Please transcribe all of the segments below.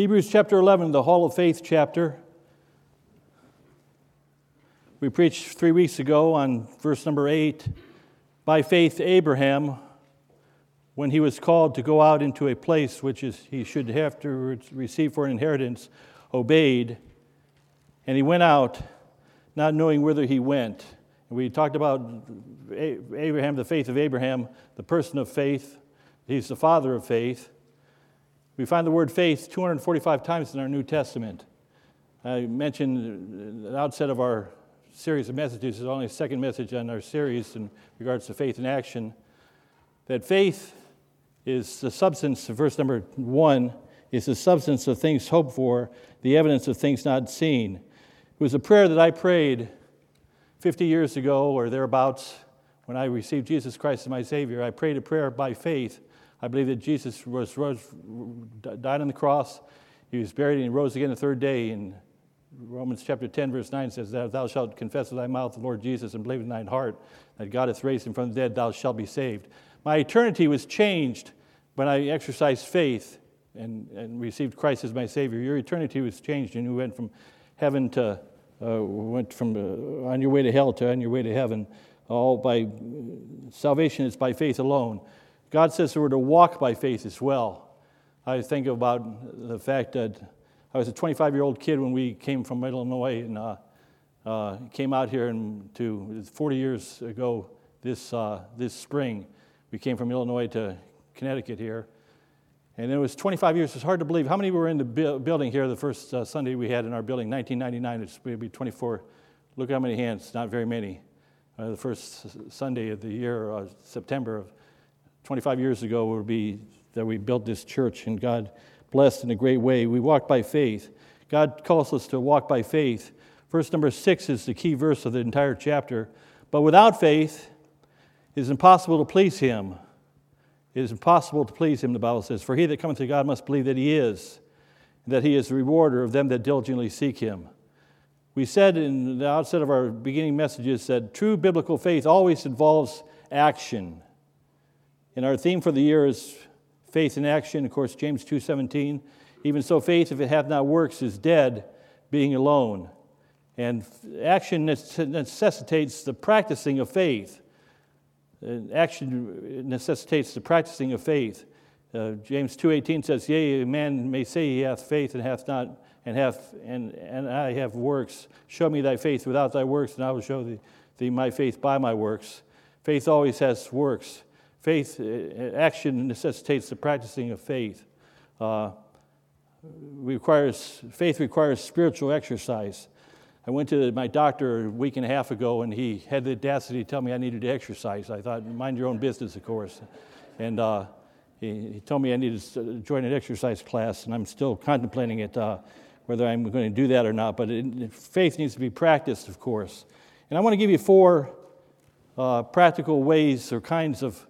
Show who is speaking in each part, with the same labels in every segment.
Speaker 1: Hebrews chapter 11, the Hall of Faith chapter. We preached three weeks ago on verse number 8. By faith, Abraham, when he was called to go out into a place which is, he should have to receive for an inheritance, obeyed, and he went out, not knowing whither he went. We talked about Abraham, the faith of Abraham, the person of faith. He's the father of faith. We find the word faith 245 times in our New Testament. I mentioned at the outset of our series of messages, is only a second message on our series in regards to faith in action, that faith is the substance, verse number one, is the substance of things hoped for, the evidence of things not seen. It was a prayer that I prayed 50 years ago or thereabouts when I received Jesus Christ as my Savior. I prayed a prayer by faith. I believe that Jesus was, rose, died on the cross, he was buried, and he rose again the third day. And Romans chapter 10, verse 9 says that thou shalt confess with thy mouth the Lord Jesus and believe in thine heart that God hath raised him from the dead, thou shalt be saved. My eternity was changed when I exercised faith and, and received Christ as my Savior. Your eternity was changed, and you went from heaven to, uh, went from uh, on your way to hell to on your way to heaven. All by salvation is by faith alone. God says we're to walk by faith as well. I think about the fact that I was a 25 year old kid when we came from Illinois and uh, uh, came out here and to 40 years ago this, uh, this spring. We came from Illinois to Connecticut here. And it was 25 years. It's hard to believe. How many were in the bu- building here the first uh, Sunday we had in our building, 1999? It's maybe 24. Look how many hands, not very many. Uh, the first Sunday of the year, uh, September of 25 years ago, would be that we built this church, and God blessed in a great way. We walk by faith. God calls us to walk by faith. Verse number six is the key verse of the entire chapter. But without faith, it is impossible to please him. It is impossible to please him, the Bible says. For he that cometh to God must believe that he is, and that he is the rewarder of them that diligently seek him. We said in the outset of our beginning messages that true biblical faith always involves action. And our theme for the year is faith in action. Of course james 2.17 even so faith if it hath not works is dead being alone. And action necessitates the practicing of faith. Action necessitates the practicing of faith. Uh, james 2.18 says yea a man may say he hath faith and hath not and hath and, and i have works. Show me thy faith without thy works and i will show thee, thee my faith by my works. Faith always has works Faith, uh, action necessitates the practicing of faith. Uh, requires, faith requires spiritual exercise. I went to my doctor a week and a half ago, and he had the audacity to tell me I needed to exercise. I thought, mind your own business, of course. And uh, he, he, told me I needed to join an exercise class, and I'm still contemplating it, uh, whether I'm going to do that or not. But it, faith needs to be practiced, of course. And I want to give you four uh, practical ways or kinds of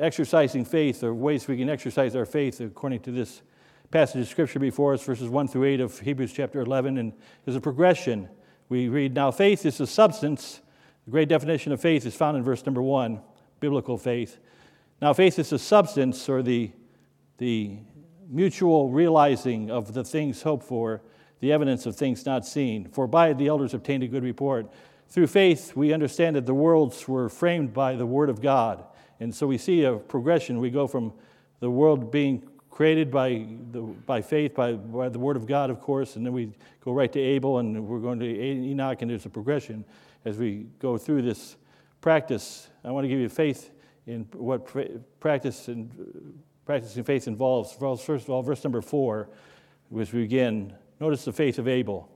Speaker 1: exercising faith, or ways we can exercise our faith according to this passage of Scripture before us, verses 1 through 8 of Hebrews chapter 11. And there's a progression. We read, Now faith is the substance. The great definition of faith is found in verse number 1, biblical faith. Now faith is the substance, or the, the mutual realizing of the things hoped for, the evidence of things not seen. For by it the elders obtained a good report. Through faith, we understand that the worlds were framed by the Word of God and so we see a progression. We go from the world being created by, the, by faith, by, by the Word of God, of course, and then we go right to Abel, and we're going to Enoch, and there's a progression as we go through this practice. I want to give you faith in what practice and practicing faith involves. First of all, verse number four, which we begin. Notice the faith of Abel.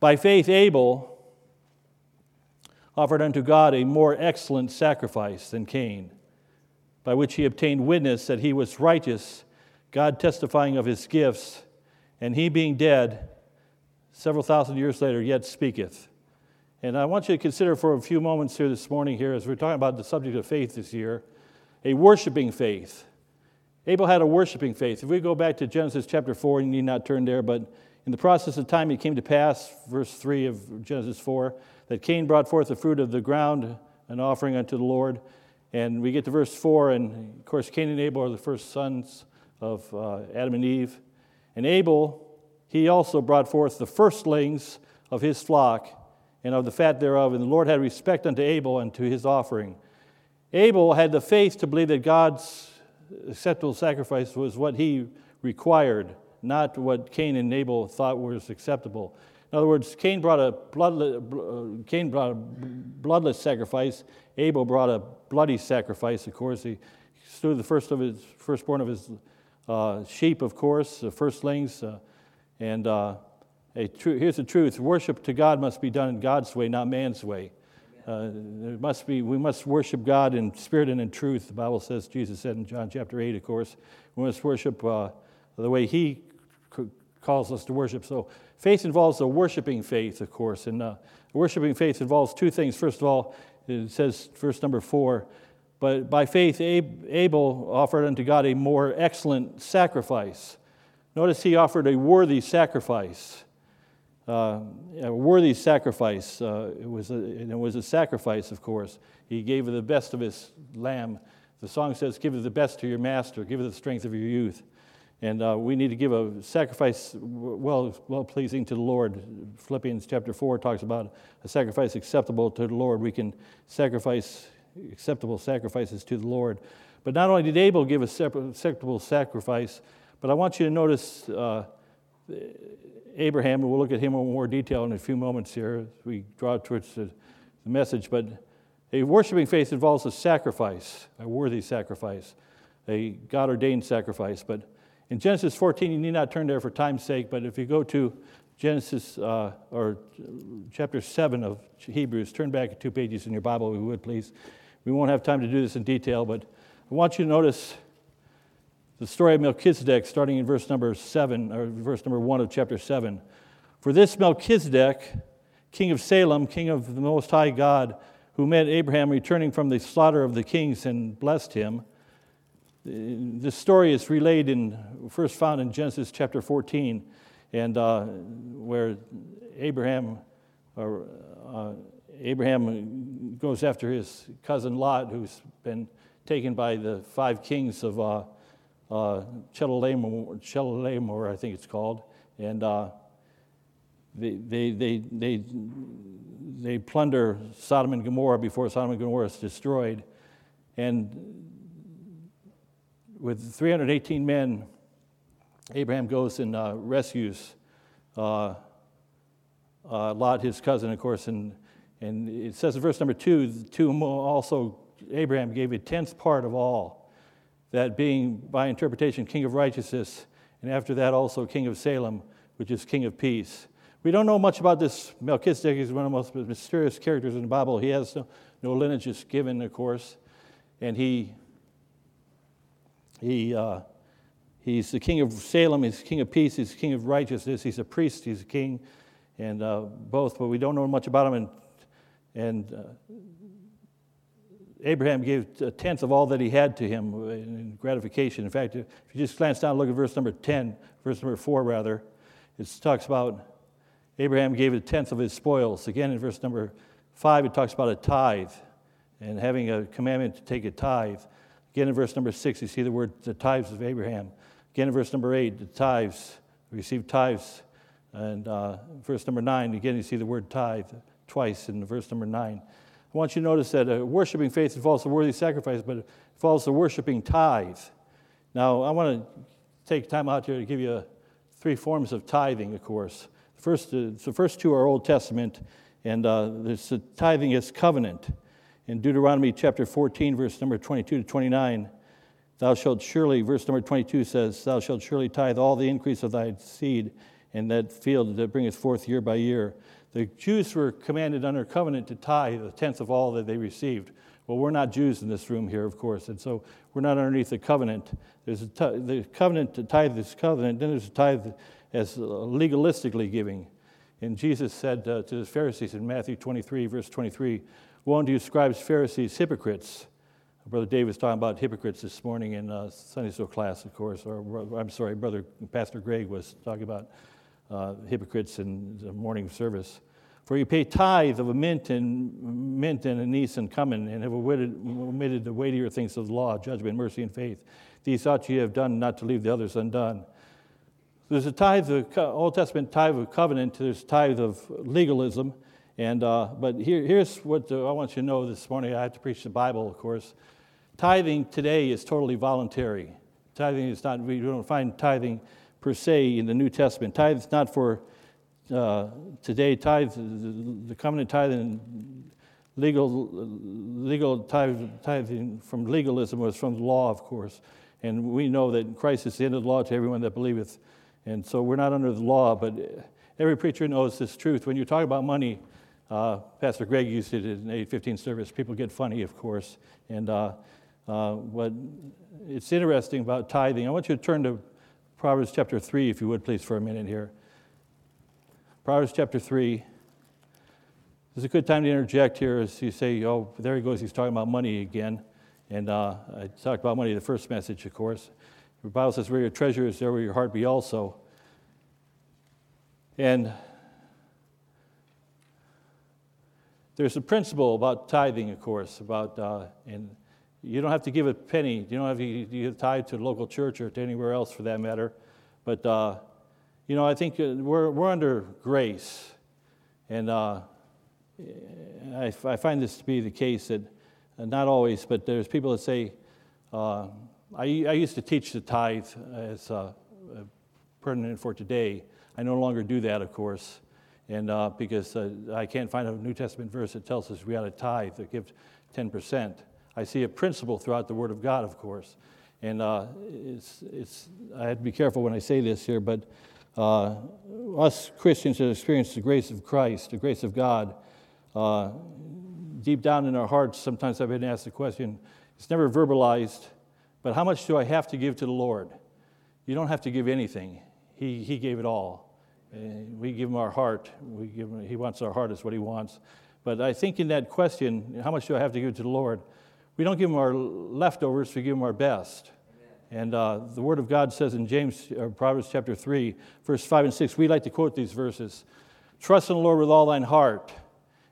Speaker 1: By faith, Abel offered unto God a more excellent sacrifice than Cain by which he obtained witness that he was righteous, God testifying of his gifts, and he being dead, several thousand years later, yet speaketh. And I want you to consider for a few moments here this morning, here, as we're talking about the subject of faith this year, a worshiping faith. Abel had a worshiping faith. If we go back to Genesis chapter 4, you need not turn there, but in the process of time it came to pass, verse 3 of Genesis 4, that Cain brought forth the fruit of the ground, an offering unto the Lord. And we get to verse 4, and of course, Cain and Abel are the first sons of uh, Adam and Eve. And Abel, he also brought forth the firstlings of his flock and of the fat thereof. And the Lord had respect unto Abel and to his offering. Abel had the faith to believe that God's acceptable sacrifice was what he required, not what Cain and Abel thought was acceptable. In other words, Cain brought a bloodless, uh, Cain brought a bloodless sacrifice. Abel brought a bloody sacrifice. Of course, he slew the first of his firstborn of his uh, sheep, of course, the firstlings, uh, and uh, tr- here's the truth: worship to God must be done in God's way, not man's way. Uh, there must be, we must worship God in spirit and in truth. The Bible says, Jesus said in John chapter 8, of course, we must worship uh, the way He calls us to worship. So faith involves a worshiping faith, of course. And uh, worshiping faith involves two things. First of all, it says, verse number four, but by faith Abel offered unto God a more excellent sacrifice. Notice he offered a worthy sacrifice uh, a worthy sacrifice. Uh, it, was a, it was a sacrifice, of course. He gave the best of his lamb. The song says, Give the best to your master, give the strength of your youth. And uh, we need to give a sacrifice well, well pleasing to the Lord. Philippians chapter 4 talks about a sacrifice acceptable to the Lord. We can sacrifice acceptable sacrifices to the Lord. But not only did Abel give a acceptable sacrifice, but I want you to notice uh, Abraham, and we'll look at him in more detail in a few moments here as we draw towards the, the message. But a worshiping faith involves a sacrifice, a worthy sacrifice, a God ordained sacrifice. But in Genesis 14, you need not turn there for time's sake, but if you go to Genesis uh, or chapter 7 of Hebrews, turn back two pages in your Bible, if you would, please. We won't have time to do this in detail, but I want you to notice the story of Melchizedek, starting in verse number 7, or verse number 1 of chapter 7. For this Melchizedek, king of Salem, king of the Most High God, who met Abraham returning from the slaughter of the kings and blessed him. This story is relayed in, first found in Genesis chapter 14, and uh, where Abraham, or, uh, Abraham goes after his cousin Lot, who's been taken by the five kings of uh, uh, Chedorlaomer, I think it's called, and uh, they, they, they, they, they plunder Sodom and Gomorrah before Sodom and Gomorrah is destroyed. And with 318 men, Abraham goes and uh, rescues uh, uh, Lot, his cousin, of course, and, and it says in verse number two, to whom also Abraham gave a tenth part of all that being by interpretation king of righteousness, and after that also king of Salem, which is king of peace. We don't know much about this Melchizedek. He's one of the most mysterious characters in the Bible. He has no, no lineages given, of course, and he he uh, he's the king of Salem. He's king of peace. He's king of righteousness. He's a priest. He's a king, and uh, both. But we don't know much about him. And and uh, Abraham gave a tenth of all that he had to him in gratification. In fact, if you just glance down look at verse number 10, verse number 4 rather, it talks about Abraham gave a tenth of his spoils. Again, in verse number 5, it talks about a tithe and having a commandment to take a tithe. Again, in verse number 6, you see the word the tithes of Abraham. Again, in verse number 8, the tithes, receive tithes. And uh, verse number 9, again, you see the word tithe twice in verse number 9. I want you to notice that a worshiping faith involves a worthy sacrifice, but it involves a worshiping tithe. Now, I want to take time out here to give you three forms of tithing, of course. The first, uh, the first two are Old Testament, and uh, the tithing is covenant. In Deuteronomy chapter 14, verse number 22 to 29, thou shalt surely, verse number 22 says, Thou shalt surely tithe all the increase of thy seed in that field that bringeth forth year by year. The Jews were commanded under covenant to tithe the tenth of all that they received. Well, we're not Jews in this room here, of course, and so we're not underneath the covenant. There's a t- the covenant to tithe this covenant, then there's a tithe as legalistically giving. And Jesus said uh, to the Pharisees in Matthew 23, verse 23, Woe unto you, scribes, Pharisees, hypocrites. Brother Dave was talking about hypocrites this morning in uh, Sunday school class, of course, or I'm sorry, Brother Pastor Greg was talking about uh, hypocrites in the morning service. For you pay tithe of a mint and mint and anise and cumin, and have omitted, omitted the weightier things of the law, judgment, mercy, and faith. These ought ye have done, not to leave the others undone. There's a tithe, of Old Testament tithe of covenant, there's tithe of legalism. And, uh, but here, here's what uh, I want you to know this morning. I have to preach the Bible, of course. Tithing today is totally voluntary. Tithing is not, we don't find tithing per se in the New Testament. Tithe is not for uh, today. Tithe, the, the covenant tithing, legal, legal tithing from legalism was from the law, of course. And we know that Christ is the end of the law to everyone that believeth. And so we're not under the law, but every preacher knows this truth. When you talk about money, uh, Pastor Greg used it in 815 service. People get funny, of course. And uh, uh, but it's interesting about tithing. I want you to turn to Proverbs chapter 3, if you would, please, for a minute here. Proverbs chapter 3. This is a good time to interject here as you say, oh, there he goes, he's talking about money again. And uh, I talked about money the first message, of course. The Bible says, where your treasure is, there will your heart be also. And there's a principle about tithing, of course, about, uh, and you don't have to give a penny. You don't have to give tithe to a local church or to anywhere else for that matter. But, uh, you know, I think uh, we're, we're under grace. And uh, I, I, find this to be the case that, uh, not always, but there's people that say, uh, I, I, used to teach the tithe as uh, pertinent for today. I no longer do that, of course. And because I can't find a New Testament verse that tells us we ought to tithe or give 10%. I see a principle throughout the Word of God, of course. And uh, it's, it's, I have to be careful when I say this here, but uh, us Christians that experience the grace of Christ, the grace of God, uh, deep down in our hearts, sometimes I've been asked the question, it's never verbalized, but how much do I have to give to the Lord? You don't have to give anything. He, he gave it all. We give him our heart. We give him, he wants our heart, is what he wants. But I think in that question, how much do I have to give to the Lord? We don't give him our leftovers, we give him our best. And uh, the Word of God says in James, or Proverbs chapter 3, verse 5 and 6, we like to quote these verses Trust in the Lord with all thine heart,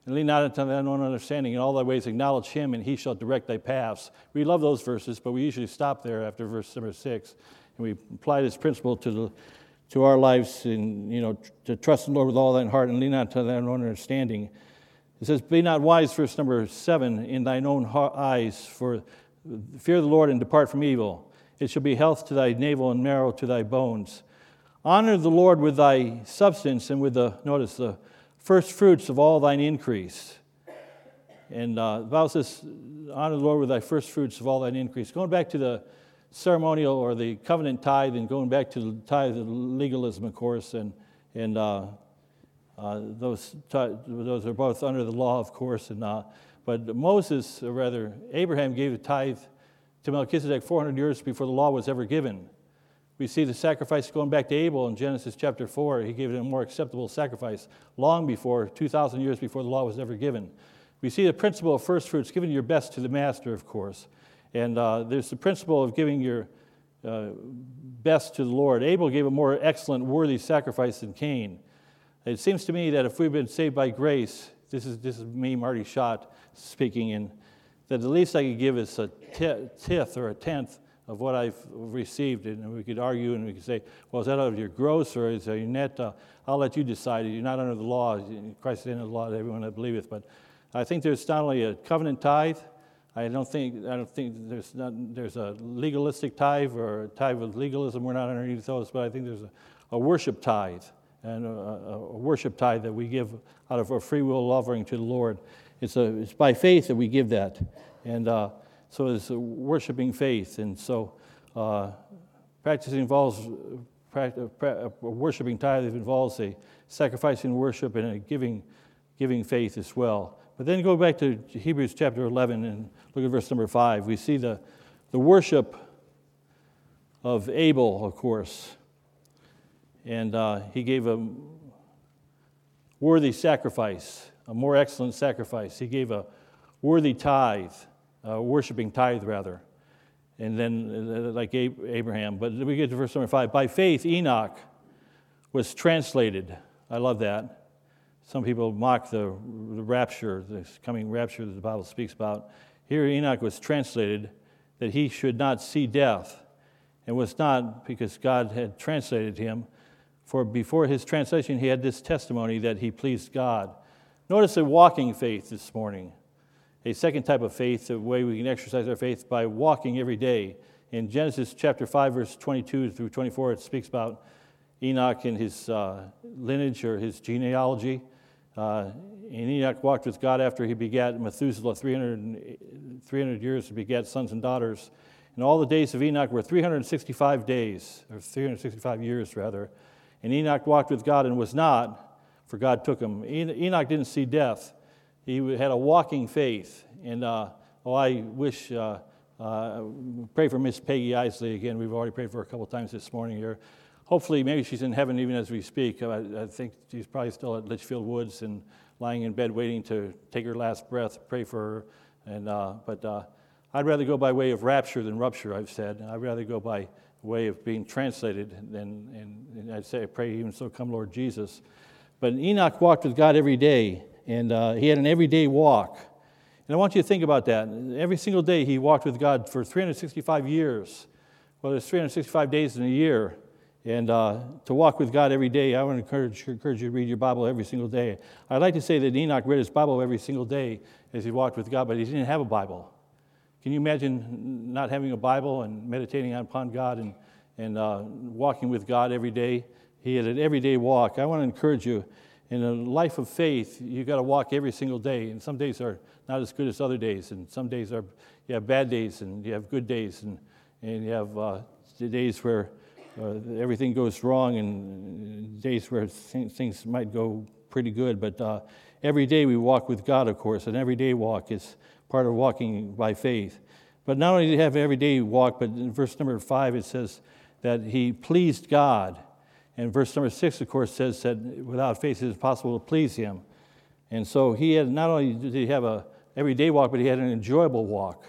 Speaker 1: and lean not unto thine own understanding. In all thy ways acknowledge him, and he shall direct thy paths. We love those verses, but we usually stop there after verse number 6. And we apply this principle to, the, to our lives, and, you know, to trust the Lord with all thine heart, and lean not to thine own understanding. It says, Be not wise, verse number seven, in thine own eyes, for fear the Lord and depart from evil. It shall be health to thy navel and marrow to thy bones. Honor the Lord with thy substance and with the, notice, the first fruits of all thine increase. And uh, the Bible says, Honor the Lord with thy first fruits of all thine increase. Going back to the ceremonial or the covenant tithe and going back to the tithe of legalism, of course, and, and uh, uh, those, those are both under the law, of course, and, uh, but Moses, or rather Abraham, gave a tithe to Melchizedek 400 years before the law was ever given. We see the sacrifice going back to Abel in Genesis chapter 4. He gave it a more acceptable sacrifice long before, 2,000 years before the law was ever given. We see the principle of first fruits, giving your best to the master, of course. And uh, there's the principle of giving your uh, best to the Lord. Abel gave a more excellent, worthy sacrifice than Cain. It seems to me that if we've been saved by grace, this is, this is me, Marty Shott, speaking, and that the least I could give is a tithe or a tenth of what I've received. And we could argue and we could say, well, is that out of your gross or is that your net? Uh, I'll let you decide. You're not under the law. Christ is under the law to everyone that believeth. But I think there's not only a covenant tithe, I don't think, I don't think there's, not, there's a legalistic tithe or a tithe of legalism. We're not underneath those, but I think there's a, a worship tithe and a, a, worship tithe that we give out of our free will offering to the Lord. It's, a, it's by faith that we give that. And uh, so it's a worshiping faith. And so uh, practicing involves practice, worshiping tithe involves a sacrificing worship and a giving, giving faith as well. But then go back to Hebrews chapter 11 and look at verse number 5. We see the, the worship of Abel, of course and uh, he gave a worthy sacrifice, a more excellent sacrifice. He gave a worthy tithe, worshiping tithe, rather. And then, uh, like Abraham. But we get to verse number five. By faith, Enoch was translated. I love that. Some people mock the, the rapture, the coming rapture that the Bible speaks about. Here, Enoch was translated that he should not see death. It was not because God had translated him, For before his translation, he had this testimony that he pleased God. Notice the walking faith this morning. A second type of faith, a way we can exercise our faith by walking every day. In Genesis chapter 5, verse 22 through 24, it speaks about Enoch and his uh, lineage or his genealogy. Uh, and Enoch walked with God after he begat Methuselah 300, 300 years to begat sons and daughters. And all the days of Enoch were 365 days, or 365 years rather. And Enoch walked with God and was not, for God took him. Enoch didn't see death. He had a walking faith. And uh, oh, I wish, uh, uh, pray for Miss Peggy Isley again. We've already prayed for her a couple times this morning here. Hopefully, maybe she's in heaven even as we speak. I, I think she's probably still at Litchfield Woods and lying in bed waiting to take her last breath. Pray for her. And, uh, but uh, I'd rather go by way of rapture than rupture, I've said. I'd rather go by way of being translated than, and, and I'd say, I pray even so, come Lord Jesus. But Enoch walked with God every day, and uh, he had an everyday walk. And I want you to think about that. Every single day he walked with God for 365 years. Well, there's 365 days in a year. And uh, to walk with God every day, I want to encourage, encourage you to read your Bible every single day. I'd like to say that Enoch read his Bible every single day as he walked with God, but he didn't have a Bible. Can you imagine not having a Bible and meditating upon God and, and uh, walking with God every day? He had an everyday walk. I want to encourage you in a life of faith, you've got to walk every single day. And some days are not as good as other days, and some days are you have bad days and you have good days, and, and you have uh, days where uh, everything goes wrong and days where things might go pretty good. But uh, every day we walk with God, of course, and everyday walk is part of walking by faith. But not only did he have everyday walk, but in verse number five it says that he pleased God. And verse number six, of course, says that without faith it is possible to please him. And so he had not only did he have a everyday walk, but he had an enjoyable walk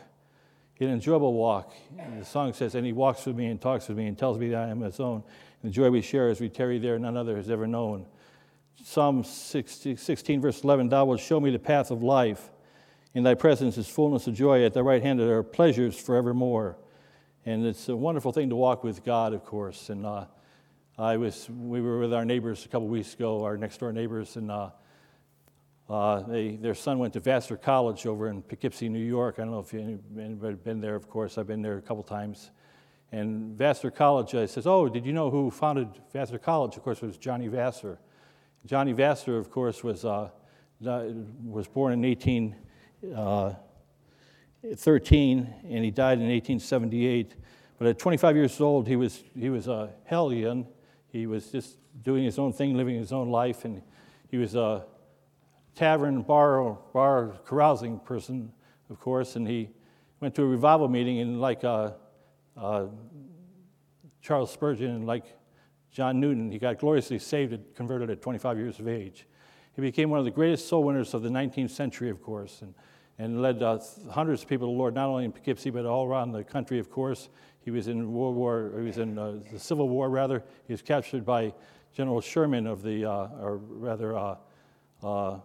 Speaker 1: an enjoyable walk. And the song says, And he walks with me and talks with me and tells me that I am his own. And the joy we share as we tarry there, none other has ever known. Psalm 16, verse 11 Thou wilt show me the path of life. In thy presence is fullness of joy. At thy right hand are pleasures forevermore. And it's a wonderful thing to walk with God, of course. And uh, I was, we were with our neighbors a couple weeks ago, our next door neighbors, and uh, uh, they, their son went to Vassar College over in Poughkeepsie, New York. I don't know if anybody been there, of course. I've been there a couple times. And Vassar College uh, says, Oh, did you know who founded Vassar College? Of course, it was Johnny Vassar. Johnny Vassar, of course, was, uh, was born in 1813 uh, and he died in 1878. But at 25 years old, he was, he was a hellion. He was just doing his own thing, living his own life, and he was a tavern, bar, bar carousing person, of course, and he went to a revival meeting, and like uh, uh, Charles Spurgeon and like John Newton, he got gloriously saved and converted at 25 years of age. He became one of the greatest soul winners of the 19th century, of course, and, and led uh, hundreds of people to the Lord, not only in Poughkeepsie, but all around the country, of course. He was in World War, he was in uh, the Civil War, rather. He was captured by General Sherman of the, uh, or rather, uh, uh,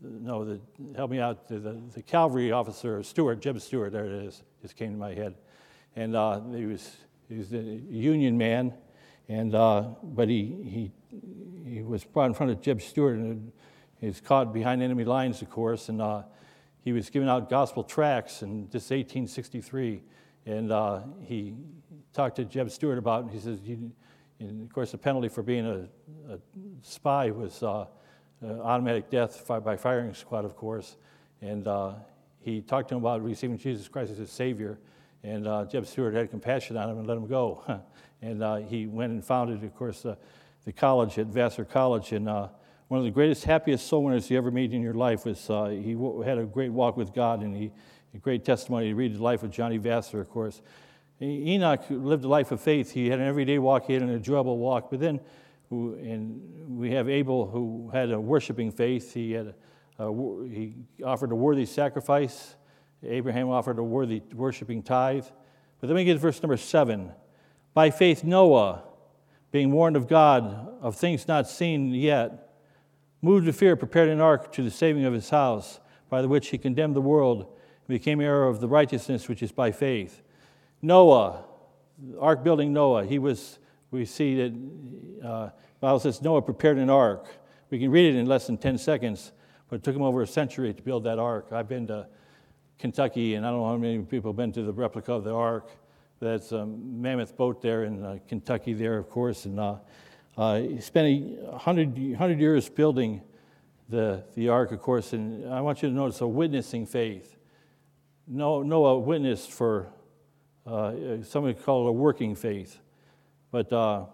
Speaker 1: no, the, help me out, the, the, the, cavalry officer, Stuart, Jeb Stuart, there it is, just came to my head. And uh, he, was, he was a Union man, and, uh, but he, he, he was brought in front of Jeb Stuart and he was caught behind enemy lines, of course, and uh, he was giving out gospel tracts in this 1863. And uh, he talked to Jeb Stuart about it, he says, and of course, the penalty for being a, a spy was uh, automatic death by firing squad, of course. And uh, he talked to him about receiving Jesus Christ as his Savior. And uh, Jeb Stuart had compassion on him and let him go. and uh, he went and founded, of course, uh, the college at Vassar College. And uh, one of the greatest, happiest soul winners you ever meet in your life was he w- had a great walk with God and he a great testimony. You read the life of Johnny Vassar, of course. Enoch lived a life of faith. He had an everyday walk, he had an enjoyable walk. But then who, and we have Abel who had a worshiping faith. He, had a, a, he offered a worthy sacrifice. Abraham offered a worthy worshiping tithe. But then we get to verse number seven. By faith, Noah, being warned of God of things not seen yet, moved to fear, prepared an ark to the saving of his house, by the which he condemned the world and became heir of the righteousness which is by faith. Noah, ark building Noah, he was we see that uh, Bible says Noah prepared an ark. We can read it in less than 10 seconds, but it took him over a century to build that ark. I've been to Kentucky, and I don't know how many people have been to the replica of the ark. That's a mammoth boat there in uh, Kentucky, there, of course. And uh, uh, he spent 100, 100 years building the, the ark, of course. And I want you to notice a witnessing faith. Noah witnessed for, uh, some would call it a working faith. But uh,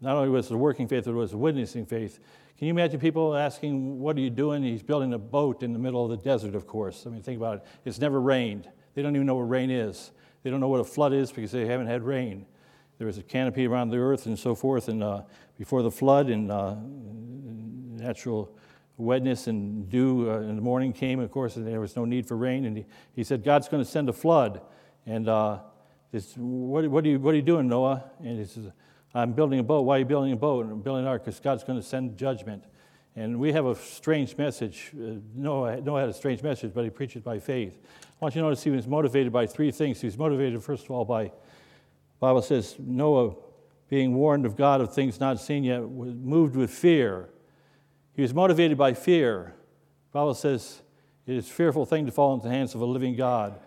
Speaker 1: not only was it a working faith, it was a witnessing faith. Can you imagine people asking, What are you doing? He's building a boat in the middle of the desert, of course. I mean, think about it. It's never rained. They don't even know what rain is. They don't know what a flood is because they haven't had rain. There was a canopy around the earth and so forth, and uh, before the flood, and uh, natural wetness and dew uh, in the morning came, of course, and there was no need for rain. And he, he said, God's going to send a flood. And this, what, what, are you, what are you doing, Noah? And he says, I'm building a boat. Why are you building a boat? I'm building an ark because God's going to send judgment. And we have a strange message. Uh, Noah, Noah had a strange message, but he preached it by faith. I want you to notice he was motivated by three things. He was motivated, first of all, by, Bible says, Noah being warned of God of things not seen yet, was moved with fear. He was motivated by fear. Bible says it is a fearful thing to fall into the hands of a living God.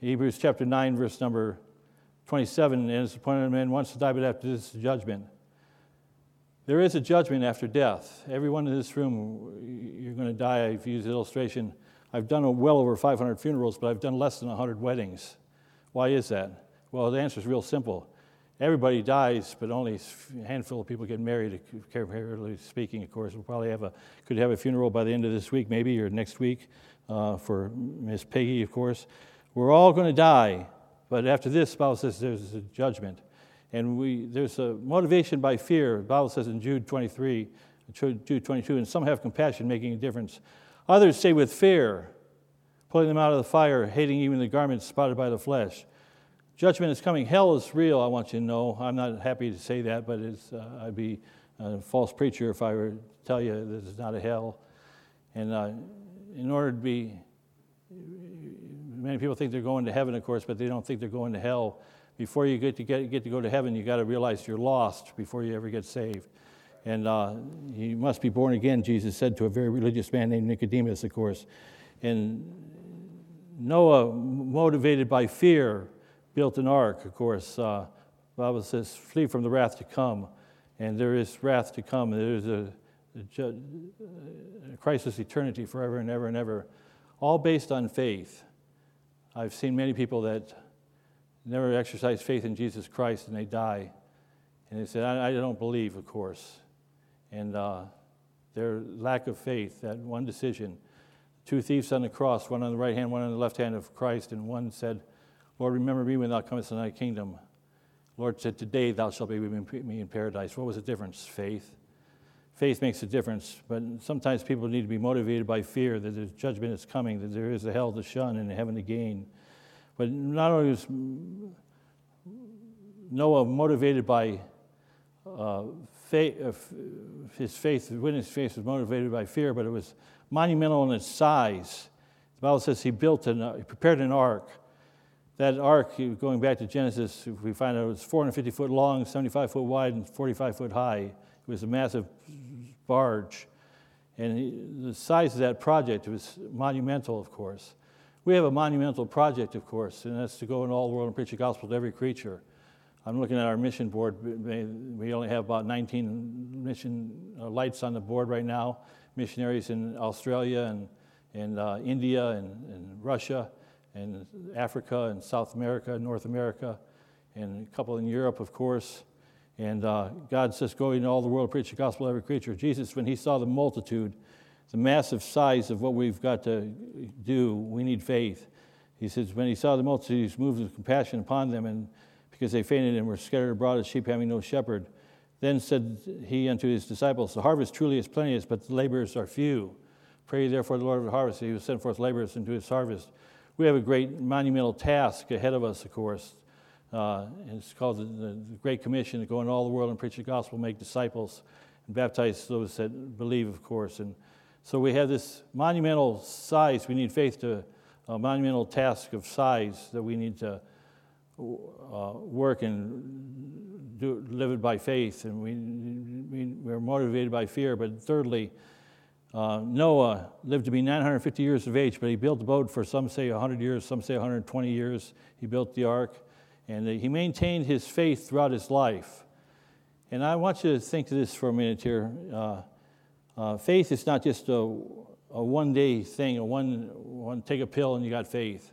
Speaker 1: Hebrews chapter 9, verse number 27, and it's appointed a man once to die, but after this judgment. There is a judgment after death. Everyone in this room, you're going to die. I've used the illustration. I've done well over 500 funerals, but I've done less than 100 weddings. Why is that? Well, the answer is real simple. Everybody dies, but only a handful of people get married, comparatively speaking, of course. We'll probably have a, could have a funeral by the end of this week, maybe, or next week uh, for Miss Peggy, of course. We're all going to die, but after this, the Bible says there's a judgment. And we, there's a motivation by fear. The Bible says in Jude 23, Jude 22, and some have compassion, making a difference. Others say with fear, pulling them out of the fire, hating even the garments spotted by the flesh. Judgment is coming. Hell is real, I want you to know. I'm not happy to say that, but uh, I'd be a false preacher if I were to tell you that it's not a hell. And uh, in order to be many people think they're going to heaven, of course, but they don't think they're going to hell. Before you get to, get, get to go to heaven, you've got to realize you're lost before you ever get saved. And uh, you must be born again, Jesus said to a very religious man named Nicodemus, of course. And Noah, motivated by fear, built an ark, of course. Uh, Bible says, flee from the wrath to come. And there is wrath to come. There is a, a, a crisis eternity forever and ever and ever, all based on faith. I've seen many people that never exercise faith in Jesus Christ and they die. And they say, I, I don't believe, of course. And uh, their lack of faith, that one decision. Two thieves on the cross, one on the right hand, one on the left hand of Christ, and one said, Lord, remember me when thou comest in thy kingdom. Lord said, Today thou shalt be with me in paradise. What was the difference? Faith. Faith makes a difference, but sometimes people need to be motivated by fear that the judgment is coming, that there is a hell to shun and a heaven to gain. But not only was Noah motivated by uh, faith, uh, his faith, witness faith was motivated by fear, but it was monumental in its size. The Bible says he built an, and he prepared an ark. That ark, going back to Genesis, we find out it was 450 foot long, 75 foot wide, and 45 foot high. It was a massive barge. And he, the size of that project was monumental, of course. We have a monumental project, of course, and that's to go in all the world and preach the gospel to every creature. I'm looking at our mission board. We only have about 19 mission uh, lights on the board right now. Missionaries in Australia and, and uh, India and, and, Russia and Africa and South America, North America, and a couple in Europe, of course. And uh, God says, Go into all the world, preach the gospel to every creature. Jesus, when he saw the multitude, the massive size of what we've got to do, we need faith. He says, When he saw the multitude, he moved with compassion upon them, and because they fainted and were scattered abroad as sheep having no shepherd. Then said he unto his disciples, The harvest truly is plenteous, but the laborers are few. Pray therefore the Lord of the harvest, that he will send forth laborers into his harvest. We have a great monumental task ahead of us, of course. Uh, it's called the, the, Great Commission to go into all the world and preach the gospel, make disciples, and baptize those that believe, of course. And so we have this monumental size. We need faith to, a monumental task of size that we need to uh, work and do, live it by faith, and we, we, we're motivated by fear. But thirdly, uh, Noah lived to be 950 years of age, but he built the boat for some say 100 years, some say 120 years. He built the ark, and he maintained his faith throughout his life. And I want you to think of this for a minute here. Uh, uh, faith is not just a, a one day thing, a one, one take a pill and you got faith.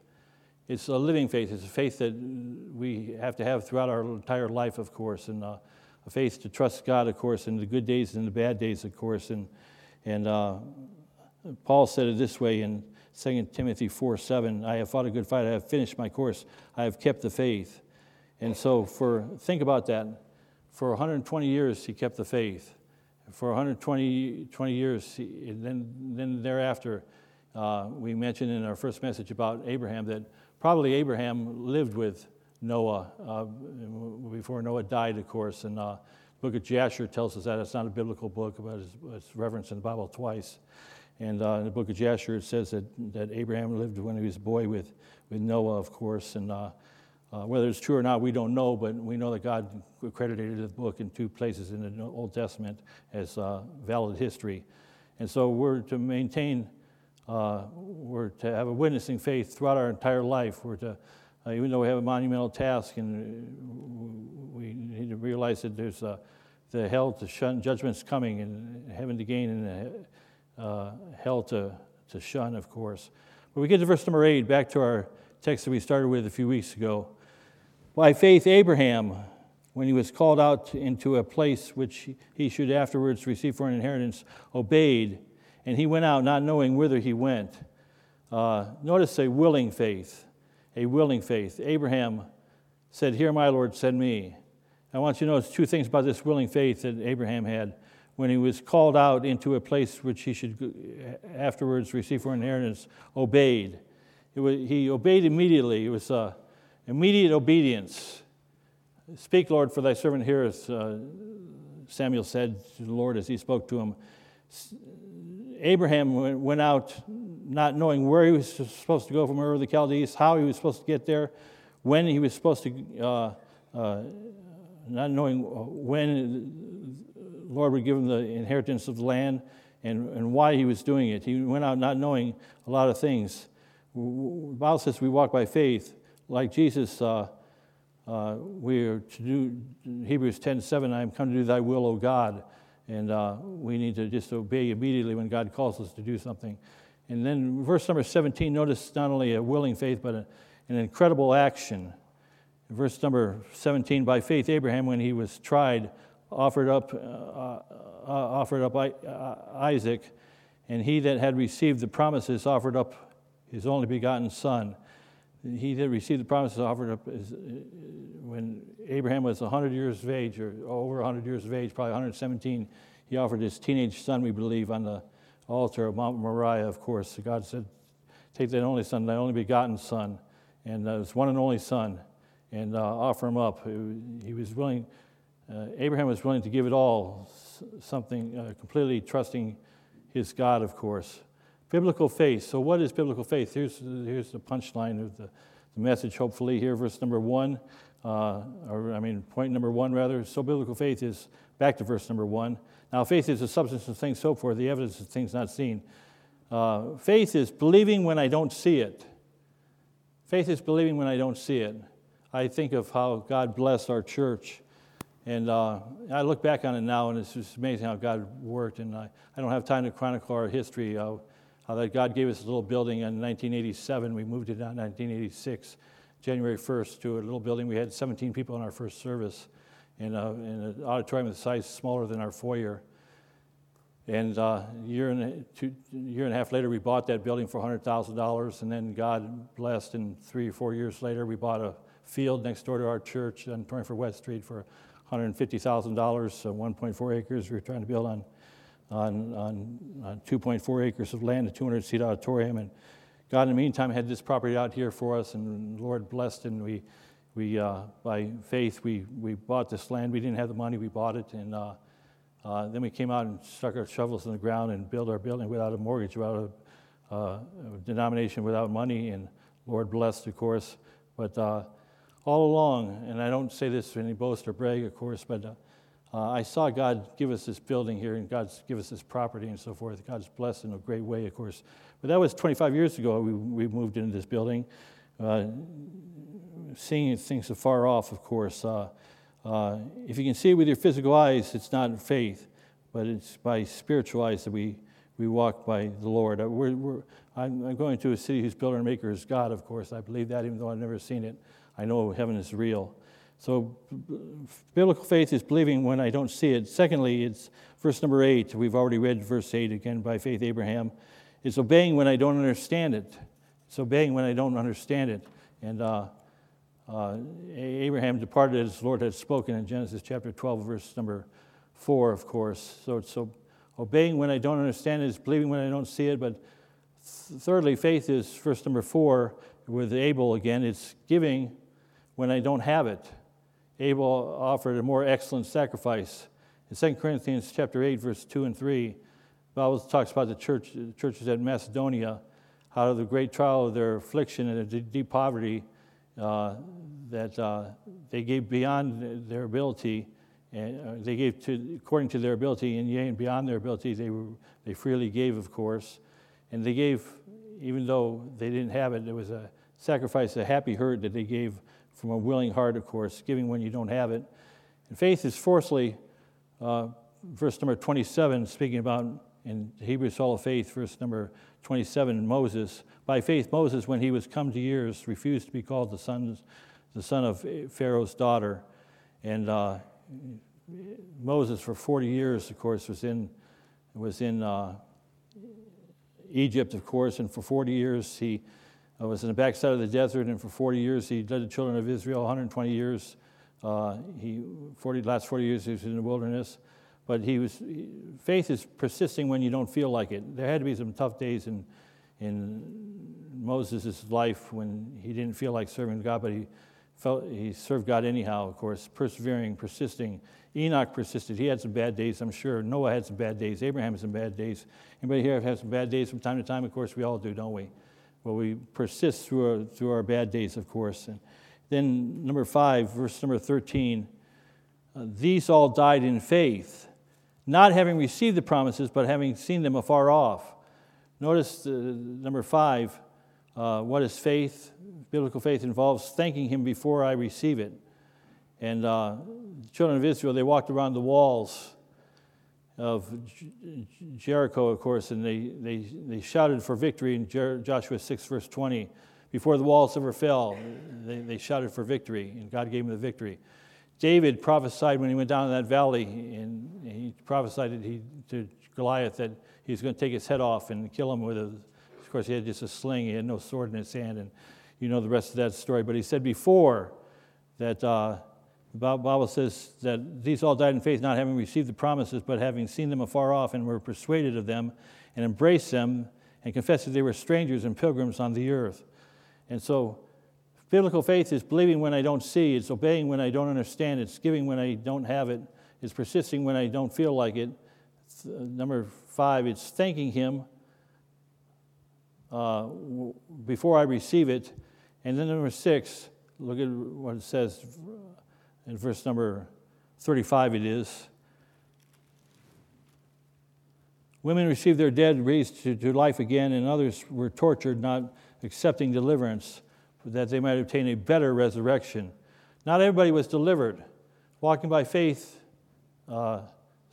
Speaker 1: It's a living faith. It's a faith that we have to have throughout our entire life, of course, and uh, a faith to trust God, of course, in the good days and the bad days, of course. And, and uh, Paul said it this way in 2 Timothy 4 7 I have fought a good fight, I have finished my course, I have kept the faith. And so, for think about that. For 120 years, he kept the faith. For 120 20 years, he, then, then thereafter, uh, we mentioned in our first message about Abraham that probably Abraham lived with Noah uh, before Noah died, of course. And uh, the book of Jasher tells us that it's not a biblical book, but it's, it's referenced in the Bible twice. And uh, in the book of Jasher, it says that, that Abraham lived when he was a boy with, with Noah, of course. And uh, uh, whether it's true or not, we don't know, but we know that God accredited the book in two places in the Old Testament as uh, valid history. And so we're to maintain uh, we're to have a witnessing faith throughout our entire life. We're to, uh, even though we have a monumental task and we need to realize that there's the hell to shun, judgment's coming, and heaven to gain, and uh, hell to, to shun, of course. But we get to verse number eight, back to our text that we started with a few weeks ago. By faith, Abraham, when he was called out into a place which he should afterwards receive for an inheritance, obeyed and he went out not knowing whither he went. Uh, notice a willing faith, a willing faith. Abraham said, Here, my Lord, send me. I want you to notice two things about this willing faith that Abraham had. When he was called out into a place which he should afterwards receive for inheritance, obeyed. Was, he obeyed immediately. It was uh, immediate obedience. Speak, Lord, for thy servant heareth, uh, Samuel said to the Lord as he spoke to him. Abraham went out not knowing where he was supposed to go from Ur of the Chaldees, how he was supposed to get there, when he was supposed to, uh, uh, not knowing when Lord would give him the inheritance of the land and, and why he was doing it. He went out not knowing a lot of things. The Bible says we walk by faith. Like Jesus, uh, uh, we are to do, Hebrews 10 7, I am come to do thy will, O God. And uh, we need to just obey immediately when God calls us to do something. And then verse number 17, notice not only a willing faith, but a, an incredible action. Verse number 17, by faith, Abraham, when he was tried, offered up, uh, uh, offered up uh, Isaac, and he that had received the promises offered up his only begotten son. He that received the promises offered up his, when Abraham was 100 years of age, or over 100 years of age, probably 117, he offered his teenage son, we believe, on the altar of Mount Moriah, of course. God said, Take that only son, thy only begotten son, and uh, his one and only son, and uh, offer him up. He was willing, uh, Abraham was willing to give it all, something uh, completely trusting his God, of course. Biblical faith. So, what is biblical faith? Here's, here's the punchline of the, the message, hopefully, here, verse number one uh, or I mean, point number one rather. So biblical faith is back to verse number one. Now, faith is the substance of things hoped for, the evidence of things not seen. Uh, faith is believing when I don't see it. Faith is believing when I don't see it. I think of how God blessed our church. And uh, I look back on it now, and it's just amazing how God worked. And I, I don't have time to chronicle our history, how that God gave us a little building in 1987. We moved it out in 1986. January 1st to a little building. We had 17 people in our first service in, a, in an auditorium the size smaller than our foyer. And uh, a year and a, two, year and a half later, we bought that building for $100,000. And then God blessed, and three or four years later, we bought a field next door to our church on 24 West Street for $150,000, so 1.4 acres. We were trying to build on, on, on, on 2.4 acres of land, a 200 seat auditorium. And God, in the meantime, had this property out here for us, and Lord blessed, and we, we uh, by faith, we, we bought this land. We didn't have the money, we bought it, and uh, uh, then we came out and stuck our shovels in the ground and built our building without a mortgage, without a, uh, denomination, without money, and Lord blessed, of course. But uh, all along, and I don't say this for any boast or brag, of course, but uh, uh, I saw God give us this building here and God's give us this property and so forth. God's blessed in a great way, of course. But that was 25 years ago. We, we moved into this building. Uh, seeing things afar off, of course. Uh, uh, if you can see with your physical eyes, it's not in faith, but it's by spiritual eyes that we, we walk by the Lord. We're, we're, I'm, I'm, going to a city whose builder and maker is God, of course. I believe that even though I've never seen it. I know heaven is real. So, biblical faith is believing when I don't see it. Secondly, it's verse number eight. We've already read verse eight again by faith, Abraham. It's obeying when I don't understand it. It's obeying when I don't understand it. And uh, uh, Abraham departed as the Lord had spoken in Genesis chapter 12, verse number 4, of course. So so obeying when I don't understand it, is believing when I don't see it. But thirdly, faith is verse number 4 with Abel again. It's giving when I don't have it. Abel offered a more excellent sacrifice. In 2 Corinthians chapter 8, verse 2 and 3, the Bible talks about the church, the churches at Macedonia, out of the great trial of their affliction and their deep poverty, uh, that uh, they gave beyond their ability, and uh, they gave to, according to their ability, and yea, and beyond their ability, they, were, they freely gave, of course. And they gave, even though they didn't have it, it was a sacrifice, a happy hurt that they gave from a willing heart, of course, giving when you don't have it. And faith is, fourthly, uh, verse number 27, speaking about in Hebrews Hall of Faith, verse number 27, Moses. By faith, Moses, when he was come to years, refused to be called the son, the son of Pharaoh's daughter. And uh, Moses, for 40 years, of course, was in, was in uh, Egypt, of course, and for 40 years he uh, was in the backside of the desert, and for 40 years he led the children of Israel, 120 years. Uh, he 40 last 40 years he was in the wilderness, but he was faith is persisting when you don't feel like it. There had to be some tough days in in Moses' life when he didn't feel like serving God, but he felt he served God anyhow. Of course, persevering, persisting. Enoch persisted. He had some bad days, I'm sure. Noah had some bad days. Abraham had some bad days. Anybody here have had some bad days from time to time? Of course, we all do, don't we? Well, we persist through our, through our bad days, of course. And then, number five, verse number 13 uh, these all died in faith, not having received the promises, but having seen them afar off. Notice number five uh, what is faith? Biblical faith involves thanking Him before I receive it. And uh, the children of Israel, they walked around the walls of Jericho, of course, and they, they, they shouted for victory in Jer- Joshua 6, verse 20. Before the walls ever fell, they, they shouted for victory, and God gave them the victory. David prophesied when he went down in that valley, and he prophesied he, to Goliath that he was going to take his head off and kill him with a. Of course, he had just a sling, he had no sword in his hand, and you know the rest of that story. But he said before that uh, the Bible says that these all died in faith, not having received the promises, but having seen them afar off and were persuaded of them and embraced them and confessed that they were strangers and pilgrims on the earth. And so, biblical faith is believing when I don't see, it's obeying when I don't understand, it's giving when I don't have it, it's persisting when I don't feel like it. Number five, it's thanking Him uh, before I receive it. And then number six, look at what it says in verse number 35 it is. Women received their dead raised to, to life again, and others were tortured, not accepting deliverance, that they might obtain a better resurrection. Not everybody was delivered. Walking by faith, uh,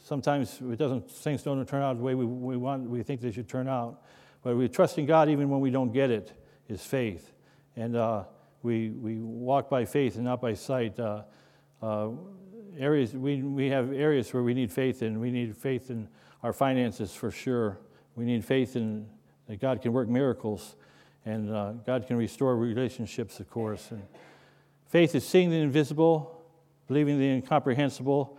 Speaker 1: sometimes it doesn't, things don't turn out the way we, we want, we think they should turn out. But we trust in God even when we don't get it, is faith. And uh, we, we walk by faith and not by sight. Uh, uh, areas we, we have areas where we need faith in. We need faith in our finances for sure. We need faith in that God can work miracles, and uh, God can restore relationships, of course. And faith is seeing the invisible, believing the incomprehensible,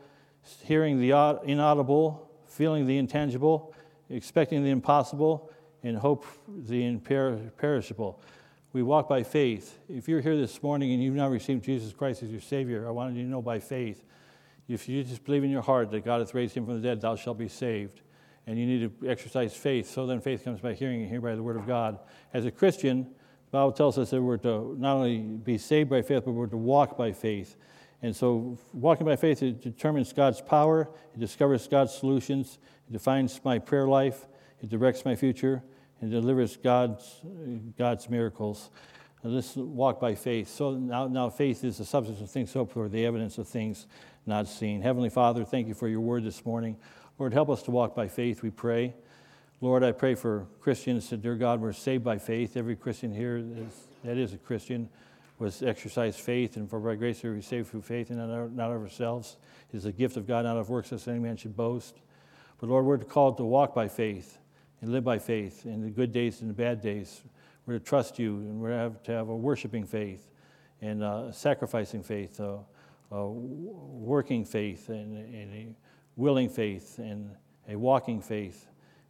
Speaker 1: hearing the inaudible, feeling the intangible, expecting the impossible, and hope the imperishable. We walk by faith. If you're here this morning and you've not received Jesus Christ as your Savior, I wanted you to know by faith. If you just believe in your heart that God hath raised him from the dead, thou shalt be saved. And you need to exercise faith. So then faith comes by hearing, and hear by the word of God. As a Christian, the Bible tells us that we're to not only be saved by faith, but we're to walk by faith. And so, walking by faith it determines God's power, it discovers God's solutions, it defines my prayer life, it directs my future, and delivers God's, God's miracles. And this walk by faith. So now, now faith is the substance of things hoped for, the evidence of things not seen. Heavenly Father, thank you for your word this morning. Lord, help us to walk by faith, we pray. Lord, I pray for Christians that, dear God, we're saved by faith. Every Christian here that is a Christian was exercised faith, and for by grace we are saved through faith, and not, of ourselves. It is a gift of God, not of works, lest any man should boast. But Lord, we're called to walk by faith and live by faith in the good days and the bad days. We're to trust you, and we're to have, to have a worshiping faith and uh, sacrificing faith, uh, uh, working faith, and, and a willing faith, and a walking faith.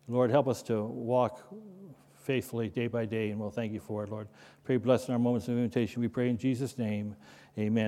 Speaker 1: Lord, help us to walk faithfully day by day, and we'll thank you for it, Lord. Pray, bless in our moments of invitation. We pray in Jesus' name. Amen.